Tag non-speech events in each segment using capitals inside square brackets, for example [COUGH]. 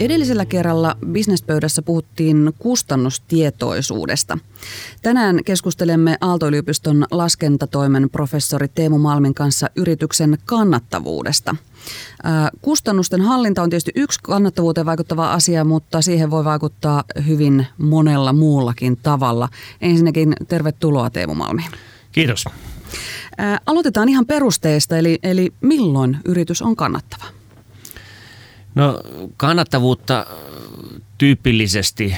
Edellisellä kerralla bisnespöydässä puhuttiin kustannustietoisuudesta. Tänään keskustelemme Aalto-yliopiston laskentatoimen professori Teemu Malmin kanssa yrityksen kannattavuudesta. Kustannusten hallinta on tietysti yksi kannattavuuteen vaikuttava asia, mutta siihen voi vaikuttaa hyvin monella muullakin tavalla. Ensinnäkin tervetuloa Teemu Malmi. Kiitos. Aloitetaan ihan perusteesta, eli, eli milloin yritys on kannattava? No kannattavuutta tyypillisesti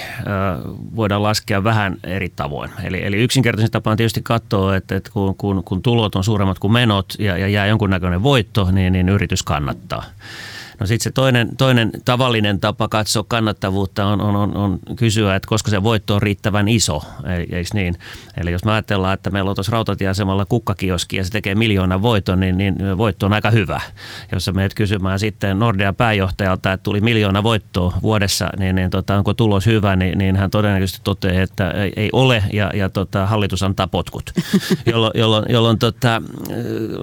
voidaan laskea vähän eri tavoin. Eli, eli yksinkertaisen tapa on tietysti katsoa, että, että kun, kun, kun tulot on suuremmat kuin menot ja, ja jää jonkunnäköinen voitto, niin, niin yritys kannattaa. No sitten se toinen, toinen tavallinen tapa katsoa kannattavuutta on, on, on, on kysyä, että koska se voitto on riittävän iso, eikö niin? Eli jos me ajatellaan, että meillä on tuossa rautatieasemalla kukkakioski ja se tekee miljoona voiton, niin, niin voitto on aika hyvä. Jos sä menet kysymään sitten Nordea pääjohtajalta, että tuli miljoona voittoa vuodessa, niin, niin tota, onko tulos hyvä, niin, niin hän todennäköisesti toteaa, että ei, ei ole ja, ja tota, hallitus antaa potkut. [LAUGHS] jolloin, jolloin, jolloin tota,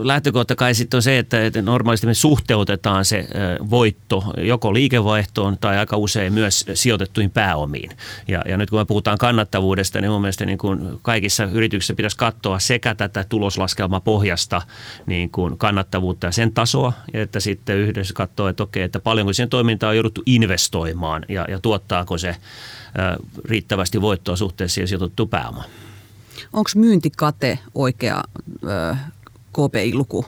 lähtökohta kai sitten on se, että, että normaalisti me suhteutetaan se voitto joko liikevaihtoon tai aika usein myös sijoitettuihin pääomiin. Ja, ja nyt kun me puhutaan kannattavuudesta, niin mun mielestä niin kuin kaikissa yrityksissä pitäisi katsoa sekä tätä tuloslaskelmapohjasta niin kuin kannattavuutta ja sen tasoa, että sitten yhdessä katsoa, että okei, että paljonko siihen toimintaan on jouduttu investoimaan ja, ja tuottaako se riittävästi voittoa suhteessa siihen sijoitettu pääoma. Onko myyntikate oikea KPI-luku?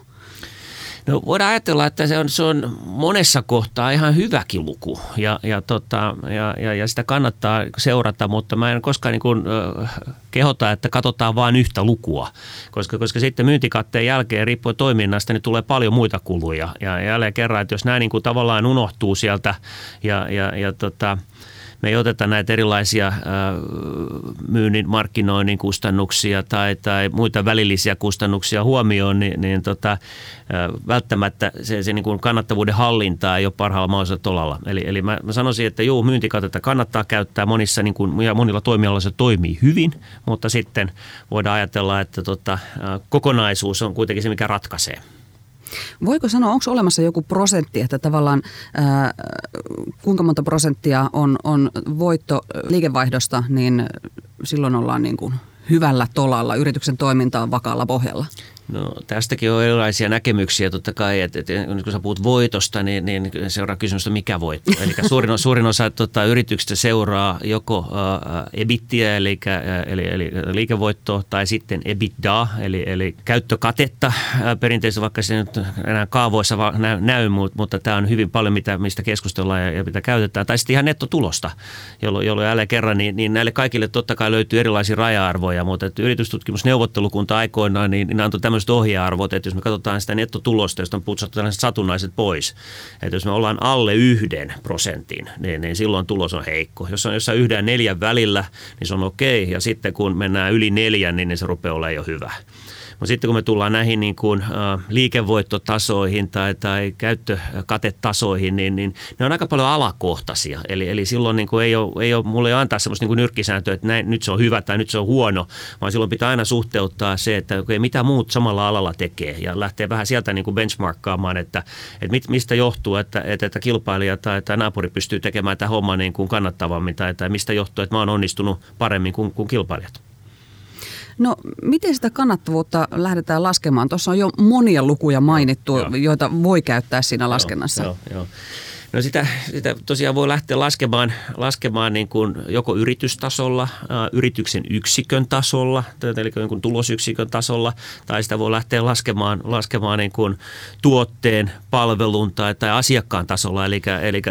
No voidaan ajatella, että se on, se on monessa kohtaa ihan hyväkin luku. Ja, ja, tota, ja, ja, ja sitä kannattaa seurata, mutta mä en koskaan niin kuin, kehota, että katsotaan vain yhtä lukua, koska, koska sitten myyntikatteen jälkeen riippuen toiminnasta niin tulee paljon muita kuluja. Ja jälleen kerran, että jos nämä niin kuin tavallaan unohtuu sieltä ja, ja, ja tota, me ei oteta näitä erilaisia äh, myynnin, markkinoinnin kustannuksia tai, tai muita välillisiä kustannuksia huomioon, niin, niin tota, äh, välttämättä se, se niin kuin kannattavuuden hallinta ei ole parhaalla mahdollisella tolalla. Eli, eli mä, mä sanoisin, että juu, myyntikatetta kannattaa käyttää monissa, niin kuin, ja monilla toimialoilla se toimii hyvin, mutta sitten voidaan ajatella, että tota, äh, kokonaisuus on kuitenkin se, mikä ratkaisee. Voiko sanoa, onko olemassa joku prosentti, että tavallaan ää, kuinka monta prosenttia on, on voitto liikevaihdosta, niin silloin ollaan niin kuin hyvällä tolalla, yrityksen toiminta on vakaalla pohjalla? No tästäkin on erilaisia näkemyksiä totta kai, että, että kun sä puhut voitosta, niin, niin seuraa kysymys, että mikä voitto. [LAUGHS] Eli suurin, suurin osa tota, yrityksistä seuraa joko uh, ebittiä, eli, eli, eli liikevoittoa, tai sitten EBITDA, eli, eli käyttökatetta perinteisesti, vaikka se nyt enää kaavoissa näy, näy mutta, mutta tämä on hyvin paljon, mitä, mistä keskustellaan ja, ja mitä käytetään. Tai sitten ihan nettotulosta, jolloin, jolloin jälleen kerran, niin, niin näille kaikille totta kai löytyy erilaisia raja-arvoja, mutta että yritystutkimusneuvottelukunta aikoinaan niin, niin antoi tämmöiset ohjearvot, että jos me katsotaan sitä nettotulosta, josta on putsattu tällaiset satunnaiset pois, että jos me ollaan alle yhden prosentin, niin, niin silloin tulos on heikko. Jos on jossain yhden ja neljän välillä, niin se on okei, ja sitten kun mennään yli neljän, niin se rupeaa olemaan jo hyvä. Mutta sitten kun me tullaan näihin niin kuin, äh, liikevoittotasoihin tai, tai käyttökatetasoihin, niin, niin ne on aika paljon alakohtaisia. Eli, eli silloin niin kuin ei, ole, ei ole, mulle ei antaa sellaista niin nyrkkisääntöä, että näin, nyt se on hyvä tai nyt se on huono, vaan silloin pitää aina suhteuttaa se, että okay, mitä muut samalla alalla tekee ja lähtee vähän sieltä niin kuin benchmarkkaamaan, että, että mit, mistä johtuu, että, että, että kilpailija tai, tai naapuri pystyy tekemään tämä homma niin kuin kannattavammin tai, tai mistä johtuu, että mä oon onnistunut paremmin kuin, kuin kilpailijat. No miten sitä kannattavuutta lähdetään laskemaan? Tuossa on jo monia lukuja mainittu, joo, joita voi käyttää siinä laskennassa. Joo, joo, joo. No sitä, sitä tosiaan voi lähteä laskemaan, laskemaan niin kuin joko yritystasolla, yrityksen yksikön tasolla, eli niin kuin tulosyksikön tasolla, tai sitä voi lähteä laskemaan, laskemaan niin kuin tuotteen, palvelun tai, tai asiakkaan tasolla. Eli, eli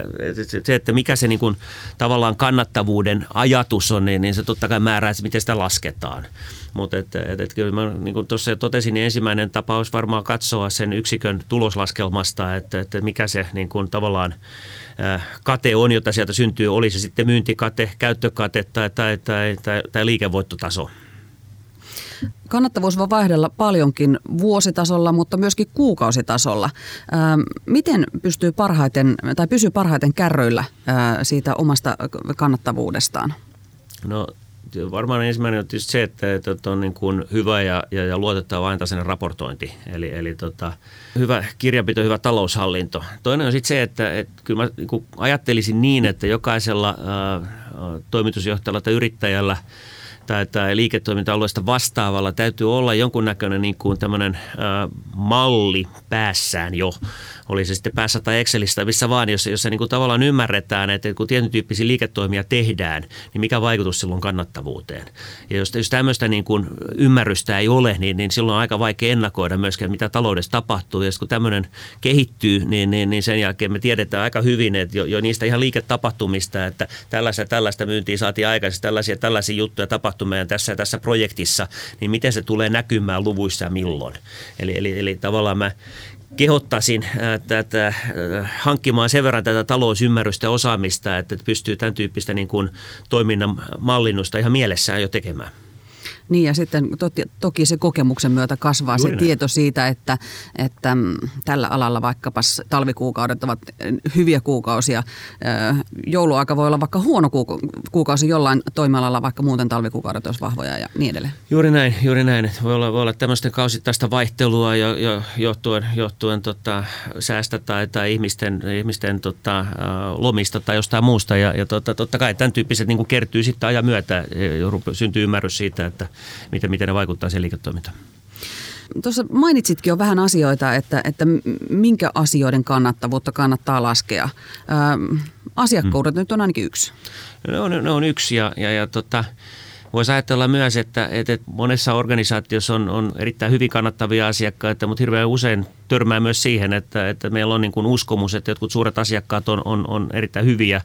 se, että mikä se niin kuin tavallaan kannattavuuden ajatus on, niin, niin se totta kai määrää, että miten sitä lasketaan. Mutta et, et, et, kyllä mä niin kuin tuossa totesin, niin ensimmäinen tapa olisi varmaan katsoa sen yksikön tuloslaskelmasta, että, että mikä se niin kuin tavallaan kate on, jota sieltä syntyy, oli se sitten myyntikate, käyttökate tai, tai, tai, tai, tai liikevoittotaso. Kannattavuus voi vaihdella paljonkin vuositasolla, mutta myöskin kuukausitasolla. Miten pystyy parhaiten tai pysyy parhaiten kärryillä siitä omasta kannattavuudestaan? No varmaan ensimmäinen on tietysti se, että, että on niin kuin hyvä ja, ja, ja luotettava ajantasainen raportointi. Eli, eli tota, hyvä kirjanpito, hyvä taloushallinto. Toinen on sitten se, että, että kyllä mä niin ajattelisin niin, että jokaisella ää, toimitusjohtajalla tai yrittäjällä – tai, tai liiketoiminta-alueesta vastaavalla täytyy olla jonkunnäköinen niin kuin tämmöinen ää, malli päässään jo oli se sitten päässä tai Excelissä tai missä vaan, jossa, jossa niin kuin tavallaan ymmärretään, että kun tietyn tyyppisiä liiketoimia tehdään, niin mikä vaikutus silloin kannattavuuteen. Ja jos, jos tämmöistä niin kuin ymmärrystä ei ole, niin, niin silloin on aika vaikea ennakoida myöskään, mitä taloudessa tapahtuu. Ja kun tämmöinen kehittyy, niin, niin, niin sen jälkeen me tiedetään aika hyvin, että jo, jo niistä ihan liiketapahtumista, että tällaista tällaista myyntiä saatiin aikaisesti, tällaisia tällaisia juttuja tapahtui meidän tässä tässä projektissa, niin miten se tulee näkymään luvuissa ja milloin. Eli, eli, eli tavallaan mä kehottaisin tätä, hankkimaan sen verran tätä talousymmärrystä ja osaamista, että pystyy tämän tyyppistä niin kuin toiminnan mallinnusta ihan mielessään jo tekemään. Niin ja sitten toki, toki se kokemuksen myötä kasvaa Juuri se näin. tieto siitä, että, että mm, tällä alalla vaikkapa talvikuukaudet ovat hyviä kuukausia. Jouluaika voi olla vaikka huono kuukausi jollain toimialalla, vaikka muuten talvikuukaudet olisi vahvoja ja niin edelleen. Juuri näin, juuri näin. Voi olla, voi olla tämmöistä kausittaista vaihtelua jo, jo, johtuen, johtuen tota, säästä tai, tai ihmisten, ihmisten tota, lomista tai jostain muusta. Ja, ja tota, totta kai tämän tyyppiset niin kertyy sitten ajan myötä, syntyy ymmärrys siitä, että miten, miten ne vaikuttaa siihen liiketoimintaan. Tuossa mainitsitkin jo vähän asioita, että, että minkä asioiden kannattavuutta kannattaa laskea. Ö, asiakkuudet hmm. nyt on ainakin yksi. Ne on, ne on yksi ja, ja, ja tota, Voisi ajatella myös, että, että monessa organisaatiossa on, on erittäin hyvin kannattavia asiakkaita, mutta hirveän usein törmää myös siihen, että, että meillä on niin kuin uskomus, että jotkut suuret asiakkaat on, on, on erittäin hyviä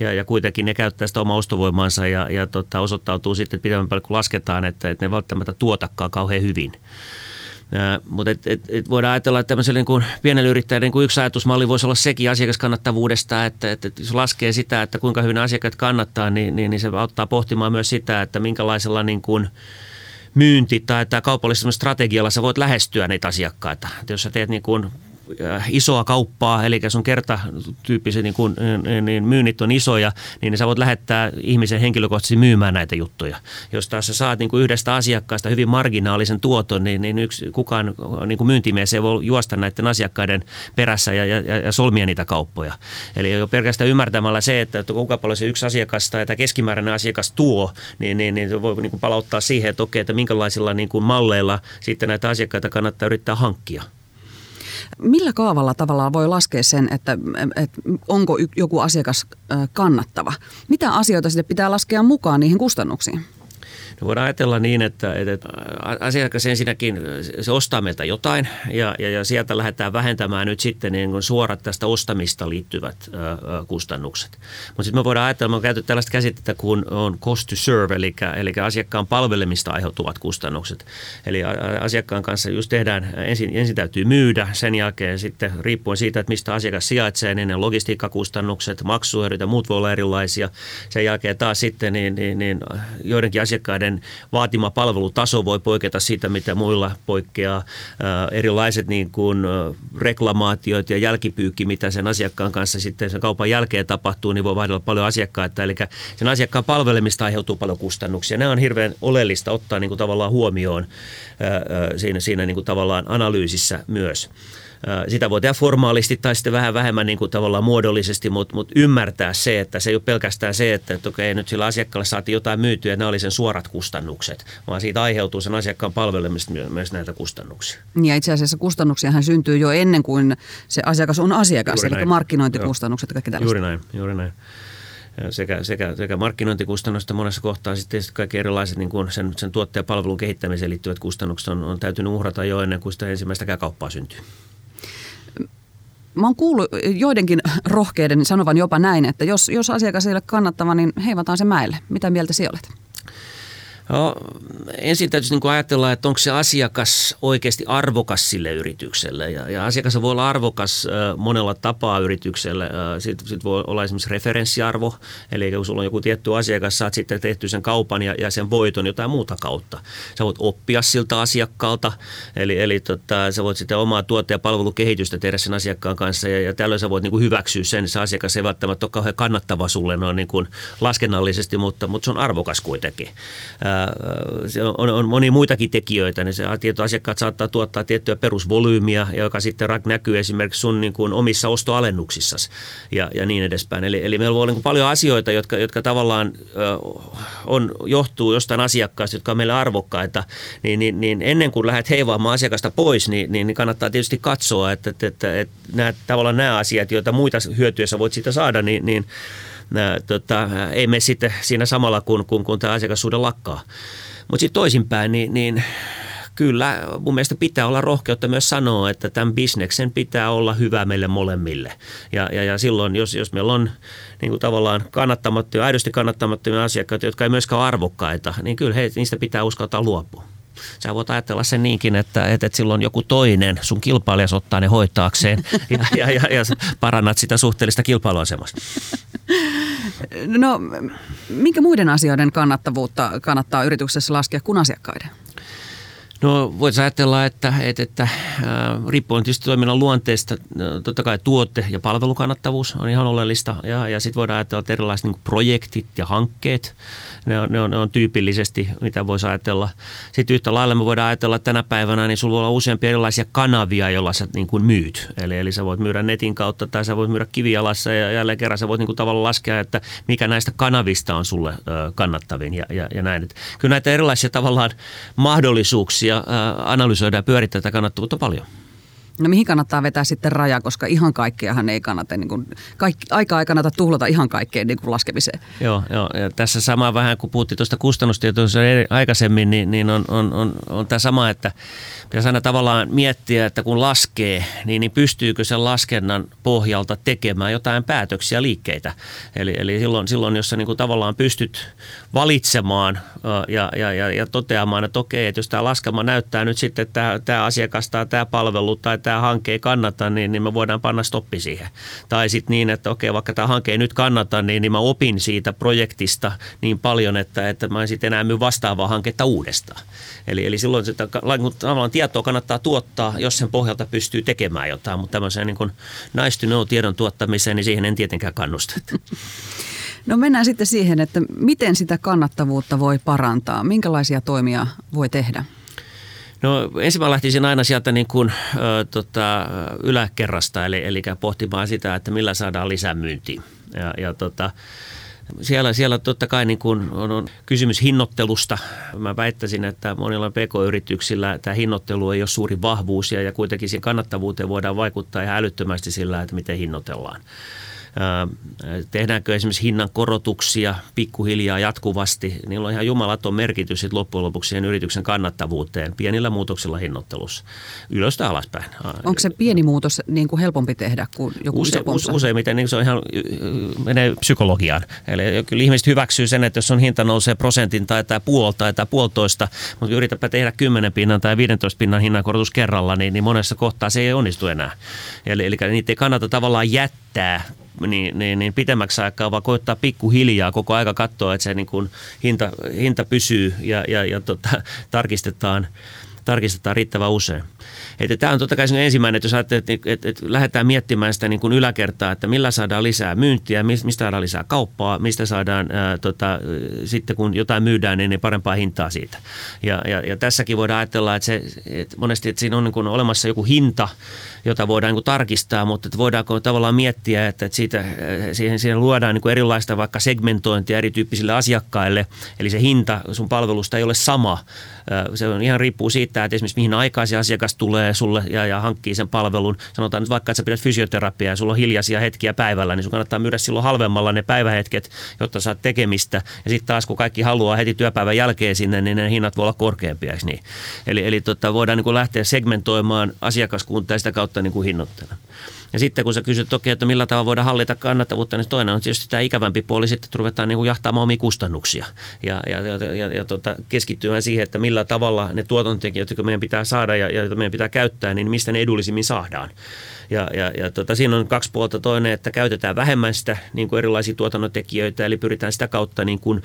ja, ja kuitenkin ne käyttää sitä omaa ostovoimaansa ja, ja tota, osoittautuu sitten pidemmän päälle, kun lasketaan, että, että ne välttämättä tuotakaan kauhean hyvin. Mutta et, et, et voidaan ajatella, että tämmöiselle niin pienelle yrittäjälle niin kuin yksi ajatusmalli voisi olla sekin asiakaskannattavuudesta, että, että, että jos laskee sitä, että kuinka hyvin asiakkaat kannattaa, niin, niin, niin se auttaa pohtimaan myös sitä, että minkälaisella niin kuin myynti- tai, tai kaupallisella strategialla sä voit lähestyä niitä asiakkaita. Että jos sä teet niin kuin isoa kauppaa, eli sun kertatyyppiset niin kun, niin, niin myynnit on isoja, niin sä voit lähettää ihmisen henkilökohtaisesti myymään näitä juttuja. Jos taas sä saat niin kuin yhdestä asiakkaasta hyvin marginaalisen tuoton, niin, niin yksi, kukaan niin kuin myyntimies ei voi juosta näiden asiakkaiden perässä ja, ja, ja solmia niitä kauppoja. Eli jo pelkästään ymmärtämällä se, että kuinka paljon se yksi asiakas tai keskimääräinen asiakas tuo, niin, niin, niin voi niin palauttaa siihen, että okei, että minkälaisilla niin kuin malleilla sitten näitä asiakkaita kannattaa yrittää hankkia. Millä kaavalla tavallaan voi laskea sen, että, että onko joku asiakas kannattava? Mitä asioita sitten pitää laskea mukaan niihin kustannuksiin? No voidaan ajatella niin, että, että asiakas ensinnäkin se ostaa meiltä jotain ja, ja, ja sieltä lähdetään vähentämään nyt sitten niin kuin suorat tästä ostamista liittyvät ö, kustannukset. Mutta sitten me voidaan ajatella, me on käytetty tällaista käsitettä kuin on cost to serve, eli, eli asiakkaan palvelemista aiheutuvat kustannukset. Eli asiakkaan kanssa just tehdään, ensin, ensin täytyy myydä, sen jälkeen sitten riippuen siitä, että mistä asiakas sijaitsee, niin ne logistiikkakustannukset, maksuerät ja muut voi olla erilaisia. Sen jälkeen taas sitten niin, niin, niin joidenkin asiakkaiden asiakkaiden vaatima palvelutaso voi poiketa siitä, mitä muilla poikkeaa. Erilaiset niin kuin reklamaatiot ja jälkipyykki, mitä sen asiakkaan kanssa sitten sen kaupan jälkeen tapahtuu, niin voi vaihdella paljon asiakkaita. Eli sen asiakkaan palvelemista aiheutuu paljon kustannuksia. Ne on hirveän oleellista ottaa niin kuin tavallaan huomioon siinä, siinä niin kuin tavallaan analyysissä myös. Sitä voi tehdä formaalisti tai sitten vähän vähemmän niin kuin tavallaan muodollisesti, mutta, mutta ymmärtää se, että se ei ole pelkästään se, että, että okei, nyt sillä asiakkaalle saatiin jotain myytyä ja ne oli sen suorat kustannukset, vaan siitä aiheutuu sen asiakkaan palvelemista myös näitä kustannuksia. Ja itse asiassa kustannuksiahan syntyy jo ennen kuin se asiakas on asiakas, juuri eli näin. markkinointikustannukset ja kaikki tällaiset. Juuri näin, juuri näin sekä, sekä, sekä markkinointikustannusta monessa kohtaa sitten kaikki erilaiset niin kuin sen, sen tuotteen ja palvelun kehittämiseen liittyvät kustannukset on, on täytynyt uhrata jo ennen kuin sitä ensimmäistäkään kauppaa syntyy. Mä oon kuullut joidenkin rohkeiden sanovan jopa näin, että jos, jos asiakas ei ole kannattava, niin heivataan se mäelle. Mitä mieltä sinä olet? No, ensin täytyy niin ajatella, että onko se asiakas oikeasti arvokas sille yritykselle. Ja, ja asiakas voi olla arvokas äh, monella tapaa yritykselle. Äh, Sitten sit voi olla esimerkiksi referenssiarvo, eli kun sulla on joku tietty asiakas, saat sitten tehty sen kaupan ja, ja sen voiton jotain muuta kautta. Sä voit oppia siltä asiakkaalta, eli, eli tota, sä voit sitten omaa tuote- ja palvelukehitystä tehdä sen asiakkaan kanssa ja, ja tällöin sä voit niin kuin hyväksyä sen. Se asiakas ei välttämättä ole kauhean kannattava sulle noin niin kuin laskennallisesti, mutta, mutta se on arvokas kuitenkin. Äh, se on, on monia muitakin tekijöitä. Niin se, tietyt asiakkaat saattaa tuottaa tiettyä perusvolyymiä, joka sitten näkyy esimerkiksi sun niin kuin omissa ostoalennuksissa ja, ja niin edespäin. Eli, eli meillä voi olla niin paljon asioita, jotka, jotka tavallaan on, johtuu jostain asiakkaasta, jotka on meille arvokkaita, niin, niin, niin ennen kuin lähdet heivaamaan asiakasta pois, niin, niin, niin kannattaa tietysti katsoa, että, että, että, että nämä, tavallaan nämä asiat, joita muita hyötyjä sä voit siitä saada, niin, niin tota, ei mene sitten siinä samalla, kun, kun, kun tämä asiakassuhde lakkaa. Mutta sitten toisinpäin, niin, niin kyllä mun mielestä pitää olla rohkeutta myös sanoa, että tämän bisneksen pitää olla hyvä meille molemmille. Ja, ja, ja silloin, jos, jos meillä on niin kuin tavallaan kannattamattomia, aidosti kannattamattomia asiakkaita, jotka ei myöskään ole arvokkaita, niin kyllä he, niistä pitää uskaltaa luopua. Sä voit ajatella sen niinkin, että, että, että silloin joku toinen, sun kilpailijas ottaa ne hoitaakseen [LAUGHS] ja, ja, ja, ja parannat sitä suhteellista kilpailuasemasta. No, minkä muiden asioiden kannattavuutta kannattaa yrityksessä laskea kuin asiakkaiden? No voisi ajatella, että, että, että äh, riippuen tietysti toiminnan luonteesta, äh, totta kai tuote- ja palvelukannattavuus on ihan oleellista. Ja, ja sitten voidaan ajatella, että erilaiset niin projektit ja hankkeet, ne on, ne, on, ne on tyypillisesti, mitä voisi ajatella. Sitten yhtä lailla me voidaan ajatella, että tänä päivänä niin sulla voi olla useampia erilaisia kanavia, joilla sä niin kuin myyt. Eli, eli sä voit myydä netin kautta tai sä voit myydä kivijalassa ja jälleen kerran sä voit niin kuin tavallaan laskea, että mikä näistä kanavista on sulle kannattavin ja, ja, ja näin. Että kyllä näitä erilaisia tavallaan mahdollisuuksia analysoida ja pyörittää tätä kannattavuutta paljon. No mihin kannattaa vetää sitten raja, koska ihan kaikkeahan ei kannata, niin kuin, kaikki, aikaa ei kannata tuhlata ihan kaikkeen niin kuin laskemiseen. Joo, joo, ja tässä sama vähän kun puhuttiin tuosta kustannustietoista aikaisemmin, niin, niin on, on, on, on tämä sama, että pitäisi aina tavallaan miettiä, että kun laskee, niin, niin pystyykö sen laskennan pohjalta tekemään jotain päätöksiä, liikkeitä. Eli, eli silloin, silloin, jos sä niin kuin tavallaan pystyt valitsemaan ja, ja, ja, ja toteamaan, että okei, että jos tämä laskelma näyttää nyt sitten, että tämä asiakas tai tämä palvelu tai tämä hanke ei kannata, niin, niin me voidaan panna stoppi siihen. Tai sitten niin, että okei, vaikka tämä hanke ei nyt kannata, niin, niin mä opin siitä projektista niin paljon, että, että mä en sitten enää myy vastaavaa hanketta uudestaan. Eli, eli silloin sitä tavallaan tietoa kannattaa tuottaa, jos sen pohjalta pystyy tekemään jotain, mutta tämmöiseen niin kuin nice to know tiedon tuottamiseen, niin siihen en tietenkään kannusta. No mennään sitten siihen, että miten sitä kannattavuutta voi parantaa, minkälaisia toimia voi tehdä? No ensin mä lähtisin aina sieltä niin kuin, ö, tota, yläkerrasta, eli, eli pohtimaan sitä, että millä saadaan lisämyyntiä. Ja, ja tota, siellä, siellä totta kai niin kuin on, on kysymys hinnoittelusta. Mä väittäisin, että monilla pk-yrityksillä tämä hinnoittelu ei ole suuri vahvuus ja, ja kuitenkin siihen kannattavuuteen voidaan vaikuttaa ihan älyttömästi sillä, että miten hinnoitellaan. Tehdäänkö esimerkiksi hinnan korotuksia pikkuhiljaa jatkuvasti? Niillä on ihan jumalaton merkitys sit loppujen lopuksi siihen yrityksen kannattavuuteen pienillä muutoksilla hinnoittelussa. Ylöstä alaspäin. Onko se pieni muutos niin kuin helpompi tehdä kuin joku Use, iso Useimmiten niin se on ihan, menee psykologiaan. Eli kyllä ihmiset hyväksyy sen, että jos on hinta nousee prosentin tai tämä puol tai tämä puolitoista, mutta yritäpä tehdä 10 pinnan tai 15 pinnan hinnankorotus kerralla, niin, niin monessa kohtaa se ei onnistu enää. Eli, eli niitä ei kannata tavallaan jättää niin, niin, niin pitemmäksi aikaa, vaan koittaa pikkuhiljaa koko aika katsoa, että se niin kuin hinta, hinta pysyy ja, ja, ja tota, tarkistetaan, tarkistetaan riittävän usein. Että tämä on totta kai ensimmäinen, että jos että, että, että, että lähdetään miettimään sitä niin kuin yläkertaa, että millä saadaan lisää myyntiä, mistä saadaan lisää kauppaa, mistä saadaan ää, tota, sitten kun jotain myydään, niin, niin parempaa hintaa siitä. Ja, ja, ja tässäkin voidaan ajatella, että, se, että monesti että siinä on niin kuin olemassa joku hinta, jota voidaan niin kuin tarkistaa, mutta että voidaanko tavallaan miettiä, että, että siitä, siihen, siihen luodaan niin kuin erilaista vaikka segmentointia erityyppisille asiakkaille, eli se hinta sun palvelusta ei ole sama. Se on ihan riippuu siitä, että esimerkiksi mihin aikaan se asiakas tulee sulle ja, ja hankkii sen palvelun. Sanotaan nyt vaikka, että sä pidät fysioterapiaa ja sulla on hiljaisia hetkiä päivällä, niin sun kannattaa myydä silloin halvemmalla ne päivähetket, jotta saat tekemistä. Ja sitten taas, kun kaikki haluaa heti työpäivän jälkeen sinne, niin ne hinnat voi olla korkeampia, niin? Eli, eli tota, voidaan niin kuin lähteä segmentoimaan asiakaskuntaa sitä kautta niin kuin hinnoittena. Ja sitten kun sä kysyt toki, että millä tavalla voidaan hallita kannattavuutta, niin toinen on tietysti tämä ikävämpi puoli sitten, että ruvetaan niin kuin jahtaamaan omia kustannuksia ja, ja, ja, ja, ja tota, keskittymään siihen, että millä tavalla ne tuotantotekijät, jotka meidän pitää saada ja joita meidän pitää käyttää, niin mistä ne edullisimmin saadaan. Ja, ja, ja tota, siinä on kaksi puolta. Toinen, että käytetään vähemmän sitä niin kuin erilaisia tuotannontekijöitä, eli pyritään sitä kautta niin kuin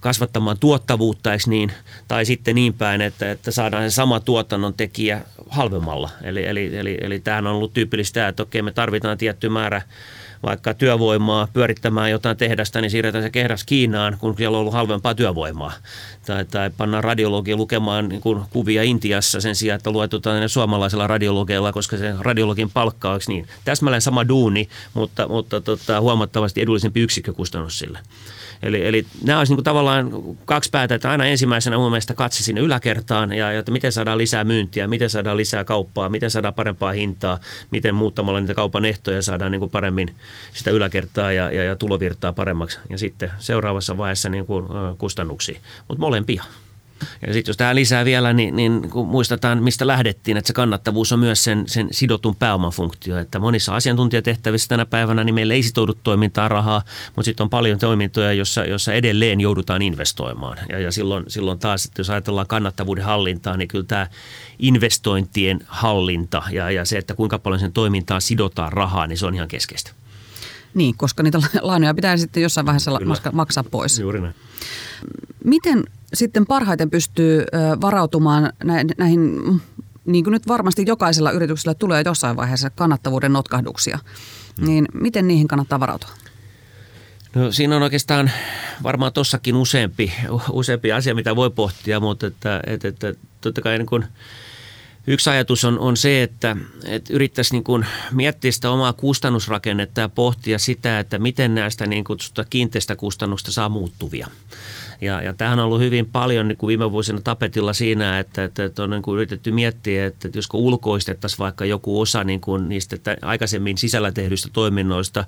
kasvattamaan tuottavuutta, niin? Tai sitten niin päin, että, että saadaan se sama tuotannon tekijä halvemmalla. Eli, eli, eli, eli tämähän on ollut tyypillistä, että okei me tarvitaan tietty määrä vaikka työvoimaa pyörittämään jotain tehdasta, niin siirretään se kehdas Kiinaan, kun siellä on ollut halvempaa työvoimaa. Tai, tai pannaan radiologia lukemaan niin kuin kuvia Intiassa sen sijaan, että luetutaan ne suomalaisella radiologeilla, koska se radiologin palkka on niin täsmälleen sama duuni, mutta, mutta tota, huomattavasti edullisempi yksikkökustannus sille. Eli, eli nämä olisi niin tavallaan kaksi päätä, että aina ensimmäisenä mun mielestä katsi sinne yläkertaan ja että miten saadaan lisää myyntiä, miten saadaan lisää kauppaa, miten saadaan parempaa hintaa, miten muuttamalla niitä kaupan ehtoja saadaan niin kuin paremmin sitä yläkertaa ja, ja, ja tulovirtaa paremmaksi. Ja sitten seuraavassa vaiheessa niin kuin, kustannuksia, mutta molempia. Ja sitten jos tähän lisää vielä, niin, niin kun muistetaan, mistä lähdettiin, että se kannattavuus on myös sen, sen sidotun pääoman funktio. Että monissa asiantuntijatehtävissä tänä päivänä niin meillä ei sitoudu toimintaa rahaa, mutta sitten on paljon toimintoja, jossa, jossa edelleen joudutaan investoimaan. Ja, ja silloin, silloin taas, että jos ajatellaan kannattavuuden hallintaa, niin kyllä tämä investointien hallinta ja, ja se, että kuinka paljon sen toimintaan sidotaan rahaa, niin se on ihan keskeistä. Niin, koska niitä [LAUGHS] lainoja pitää sitten jossain vaiheessa Kyllä. maksaa pois. Juuri näin. Miten sitten parhaiten pystyy varautumaan näihin, niin kuin nyt varmasti jokaisella yrityksellä tulee jossain vaiheessa kannattavuuden notkahduksia, hmm. niin miten niihin kannattaa varautua? No siinä on oikeastaan varmaan tossakin useampi, useampi asia, mitä voi pohtia, mutta että, että, että totta kai niin kuin – Yksi ajatus on, on se, että, että yrittäisi niin kuin miettiä sitä omaa kustannusrakennetta ja pohtia sitä, että miten näistä niin kutsusta kiinteistä kustannusta saa muuttuvia. Ja, ja tämähän on ollut hyvin paljon niin kuin viime vuosina tapetilla siinä, että, että, että on niin kuin yritetty miettiä, että josko ulkoistettaisiin vaikka joku osa niin kuin niistä aikaisemmin sisällä tehdyistä toiminnoista ä,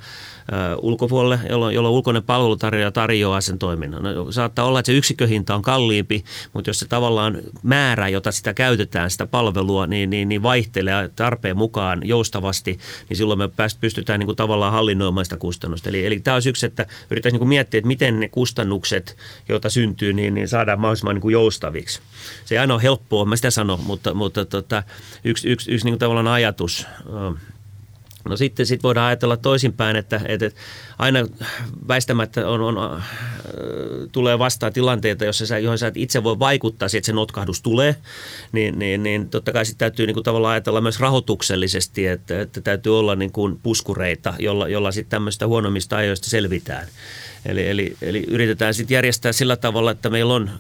ulkopuolelle, jolloin, jolloin ulkoinen palvelutarjoaja tarjoaa sen toiminnan. No, saattaa olla, että se yksikköhinta on kalliimpi, mutta jos se tavallaan määrä, jota sitä käytetään, sitä palvelua, niin, niin, niin vaihtelee tarpeen mukaan joustavasti, niin silloin me pystytään niin kuin tavallaan hallinnoimaan sitä kustannusta. Eli, eli tämä olisi yksi, että yrittäisiin niin kuin miettiä, että miten ne kustannukset, joita syntyy, niin, niin saadaan mahdollisimman niin kuin joustaviksi. Se ei aina ole helppoa, mä sitä sanon, mutta, mutta tota, yksi, yksi, yksi niin kuin tavallaan ajatus No sitten sit voidaan ajatella toisinpäin, että, että aina väistämättä on, on, äh, tulee vastaan tilanteita, jossa sä, johon sä et itse voi vaikuttaa siihen, että se notkahdus tulee, niin, niin, niin totta kai sitten täytyy niin kuin tavallaan ajatella myös rahoituksellisesti, että, että täytyy olla niin kuin puskureita, jolla, jolla sitten tämmöistä huonommista ajoista selvitään. Eli, eli, eli yritetään sitten järjestää sillä tavalla, että meillä on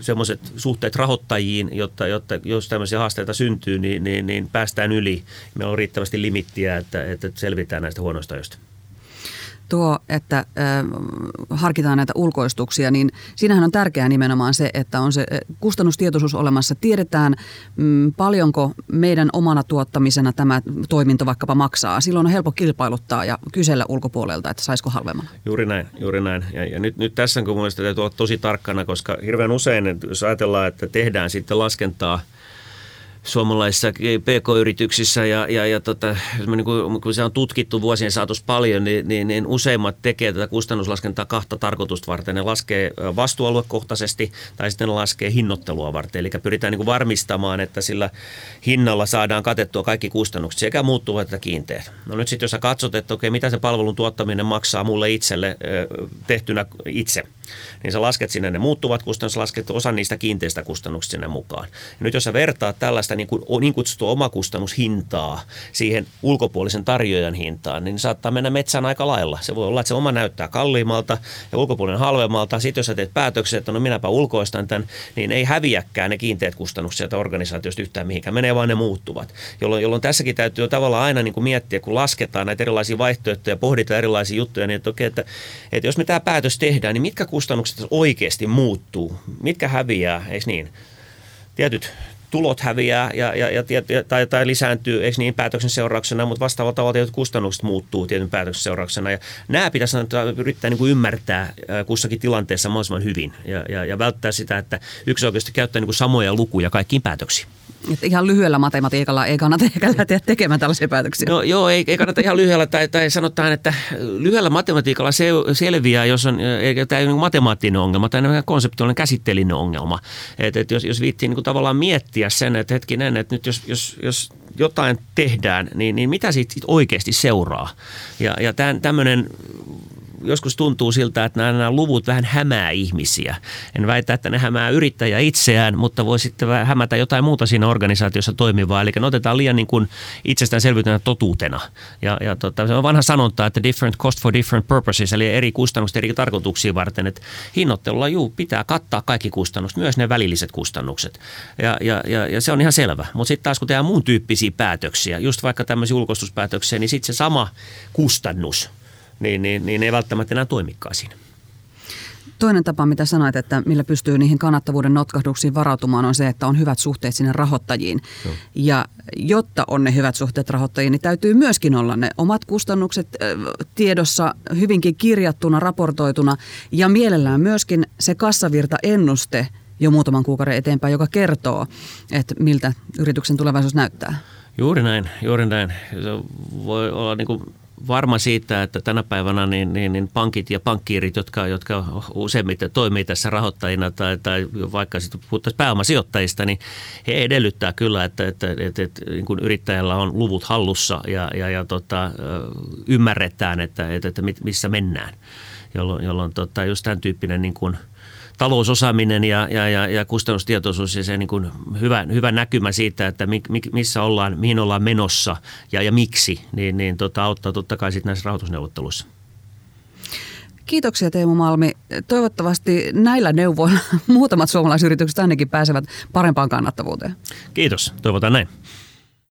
semmoiset suhteet rahoittajiin, jotta, jotta jos tämmöisiä haasteita syntyy, niin, niin, niin päästään yli. Meillä on riittävästi limittiä, että, että selvitään näistä huonoista ajoista tuo, että äh, harkitaan näitä ulkoistuksia, niin siinähän on tärkeää nimenomaan se, että on se kustannustietoisuus olemassa. Tiedetään, mm, paljonko meidän omana tuottamisena tämä toiminto vaikkapa maksaa. Silloin on helppo kilpailuttaa ja kysellä ulkopuolelta, että saisiko halvemmalla. Juuri näin, juuri näin. Ja, ja nyt, nyt tässä kun mielestäni täytyy olla tosi tarkkana, koska hirveän usein, jos ajatellaan, että tehdään sitten laskentaa – suomalaisissa PK-yrityksissä ja, ja, ja tota, niin kuin, kun se on tutkittu vuosien saatossa paljon, niin, niin, niin useimmat tekee tätä kustannuslaskentaa kahta tarkoitusta varten. Ne laskee vastuualuekohtaisesti tai sitten ne laskee hinnoittelua varten. Eli pyritään niin kuin varmistamaan, että sillä hinnalla saadaan katettua kaikki kustannukset sekä muuttuvat että kiinteät. No nyt sitten jos sä katsot, että okei, mitä se palvelun tuottaminen maksaa mulle itselle tehtynä itse, niin sä lasket sinne ne muuttuvat kustannukset, lasket osan niistä kiinteistä kustannuksista sinne mukaan. Ja nyt jos sä vertaat tällaista niin, kuin, niin kutsuttua omakustannushintaa siihen ulkopuolisen tarjoajan hintaan, niin saattaa mennä metsään aika lailla. Se voi olla, että se oma näyttää kalliimmalta ja ulkopuolinen halvemmalta. Sitten jos sä teet päätöksen, että no minäpä ulkoistan tämän, niin ei häviäkään ne kiinteät kustannukset sieltä organisaatiosta yhtään mihinkään. Menee vaan ne muuttuvat. Jolloin, jolloin tässäkin täytyy tavallaan aina niin kuin miettiä, kun lasketaan näitä erilaisia vaihtoehtoja, pohditaan erilaisia juttuja, niin että, okei, että, että jos me tämä päätös tehdään, niin mitkä kustannukset oikeasti muuttuu? Mitkä häviää, eikö niin? Tietyt tulot häviää ja, ja, ja, tai, tai lisääntyy, eikö niin, päätöksen seurauksena, mutta vastaavalla tavalla tietyt kustannukset muuttuu tietyn päätöksen seurauksena. Ja nämä pitäisi yrittää niin kuin ymmärtää kussakin tilanteessa mahdollisimman hyvin ja, ja, ja välttää sitä, että yksi oikeasti käyttää niin kuin samoja lukuja kaikkiin päätöksiin. Että ihan lyhyellä matematiikalla ei kannata eikä lähteä tekemään tällaisia päätöksiä. No joo, ei, ei kannata ihan lyhyellä, tai, tai sanotaan, että lyhyellä matematiikalla se, selviää, jos on, tämä ei ole niin matemaattinen ongelma, tai on konseptuaalinen käsitteellinen ongelma. Et, et jos, jos viittiin niin kuin tavallaan miettiä sen, että hetkinen, että nyt jos, jos, jos jotain tehdään, niin, niin mitä siitä oikeasti seuraa? Ja, ja tämmöinen joskus tuntuu siltä, että nämä, nämä luvut vähän hämää ihmisiä. En väitä, että ne hämää yrittäjä itseään, mutta voi sitten hämätä jotain muuta siinä organisaatiossa toimivaa. Eli ne otetaan liian niin kuin itsestäänselvyytenä totuutena. Ja, ja tota, se on vanha sanonta, että different cost for different purposes, eli eri kustannukset eri tarkoituksia varten. Että hinnoittelulla juu, pitää kattaa kaikki kustannukset, myös ne välilliset kustannukset. Ja, ja, ja, ja se on ihan selvä. Mutta sitten taas kun tehdään muun tyyppisiä päätöksiä, just vaikka tämmöisiä ulkoistuspäätöksiä, niin sitten se sama kustannus – niin, niin, niin ei välttämättä enää toimikaan siinä. Toinen tapa, mitä sanoit, että millä pystyy niihin kannattavuuden notkahduksiin varautumaan, on se, että on hyvät suhteet sinne rahoittajiin. Joo. Ja jotta on ne hyvät suhteet rahoittajiin, niin täytyy myöskin olla ne omat kustannukset tiedossa hyvinkin kirjattuna, raportoituna ja mielellään myöskin se kassavirta ennuste jo muutaman kuukauden eteenpäin, joka kertoo, että miltä yrityksen tulevaisuus näyttää. Juuri näin, juuri näin. Se voi olla niin kuin varma siitä, että tänä päivänä niin, niin, niin pankit ja pankkiirit, jotka, jotka useimmiten toimii tässä rahoittajina tai, tai vaikka sitten puhuttaisiin pääomasijoittajista, niin he edellyttää kyllä, että, että, että, että niin kuin yrittäjällä on luvut hallussa ja, ja, ja tota, ymmärretään, että, että, että missä mennään, jolloin, jolloin tota, just tämän tyyppinen niin kuin – talousosaaminen ja, ja, ja, ja kustannustietoisuus ja se niin kuin hyvä, hyvä näkymä siitä, että mi, mi, missä ollaan, mihin ollaan menossa ja, ja miksi, niin, niin tota, auttaa totta kai sitten näissä rahoitusneuvotteluissa. Kiitoksia Teemu Malmi. Toivottavasti näillä neuvoilla [LAUGHS] muutamat suomalaisyritykset ainakin pääsevät parempaan kannattavuuteen. Kiitos, toivotaan näin.